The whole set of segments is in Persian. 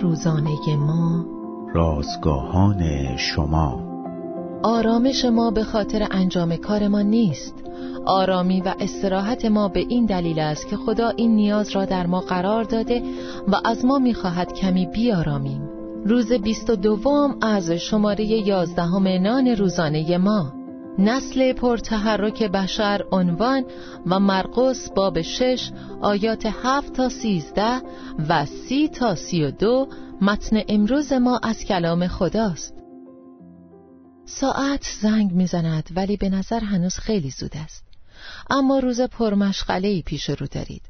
روزانه ما. رازگاهان شما. آرامش ما به خاطر انجام کار ما نیست. آرامی و استراحت ما به این دلیل است که خدا این نیاز را در ما قرار داده و از ما می‌خواهد کمی بیارامیم. روز بیست و دوم از شماره یازدهم نان روزانه ما. نسل پرتحرک بشر عنوان و مرقس باب شش آیات هفت تا سیزده و سی تا سی و دو متن امروز ما از کلام خداست. ساعت زنگ می‌زند ولی به نظر هنوز خیلی زود است. اما روز پرمشغله پیش رو دارید.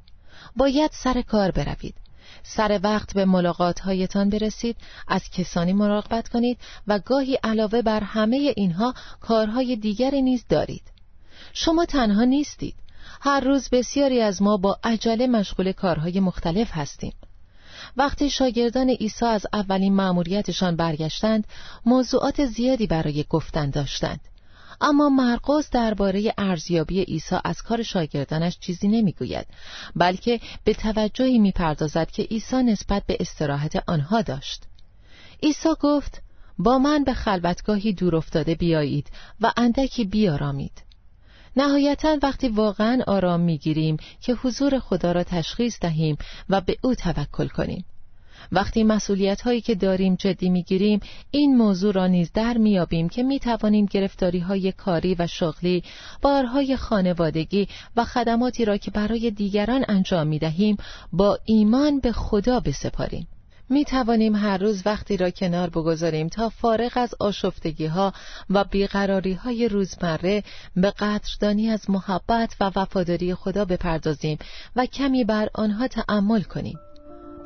باید سر کار بروید. سر وقت به ملاقات هایتان برسید از کسانی مراقبت کنید و گاهی علاوه بر همه اینها کارهای دیگری نیز دارید. شما تنها نیستید. هر روز بسیاری از ما با عجله مشغول کارهای مختلف هستیم. وقتی شاگردان عیسی از اولین مأموریتشان برگشتند موضوعات زیادی برای گفتن داشتند. اما مرقس درباره ارزیابی عیسی از کار شاگردانش چیزی نمی‌گوید بلکه به توجهی می‌پردازد که عیسی نسبت به استراحت آنها داشت. عیسی گفت با من به خلوتگاهی دور افتاده بیایید و اندکی بیارامید. نهایتا وقتی واقعا آرام می‌گیریم که حضور خدا را تشخیص دهیم و به او توکل کنیم. وقتی مسئولیت هایی که داریم جدی می‌گیریم این موضوع را نیز در میابیم که می‌توانیم گرفتاری های کاری و شغلی بارهای خانوادگی و خدماتی را که برای دیگران انجام می‌دهیم با ایمان به خدا بسپاریم. می توانیم هر روز وقتی را کنار بگذاریم تا فارغ از آشفتگی ها و بیقراری های روزمره به قدردانی از محبت و وفاداری خدا بپردازیم و کمی بر آنها تأمل کنیم.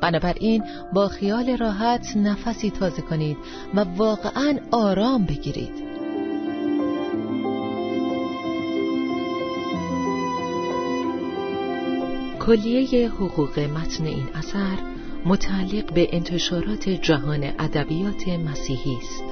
بنابراین با خیال راحت نفسی تازه کنید و واقعا آرام بگیرید کلیه حقوق متن این اثر متعلق به انتشارات جهان ادبیات مسیحی است.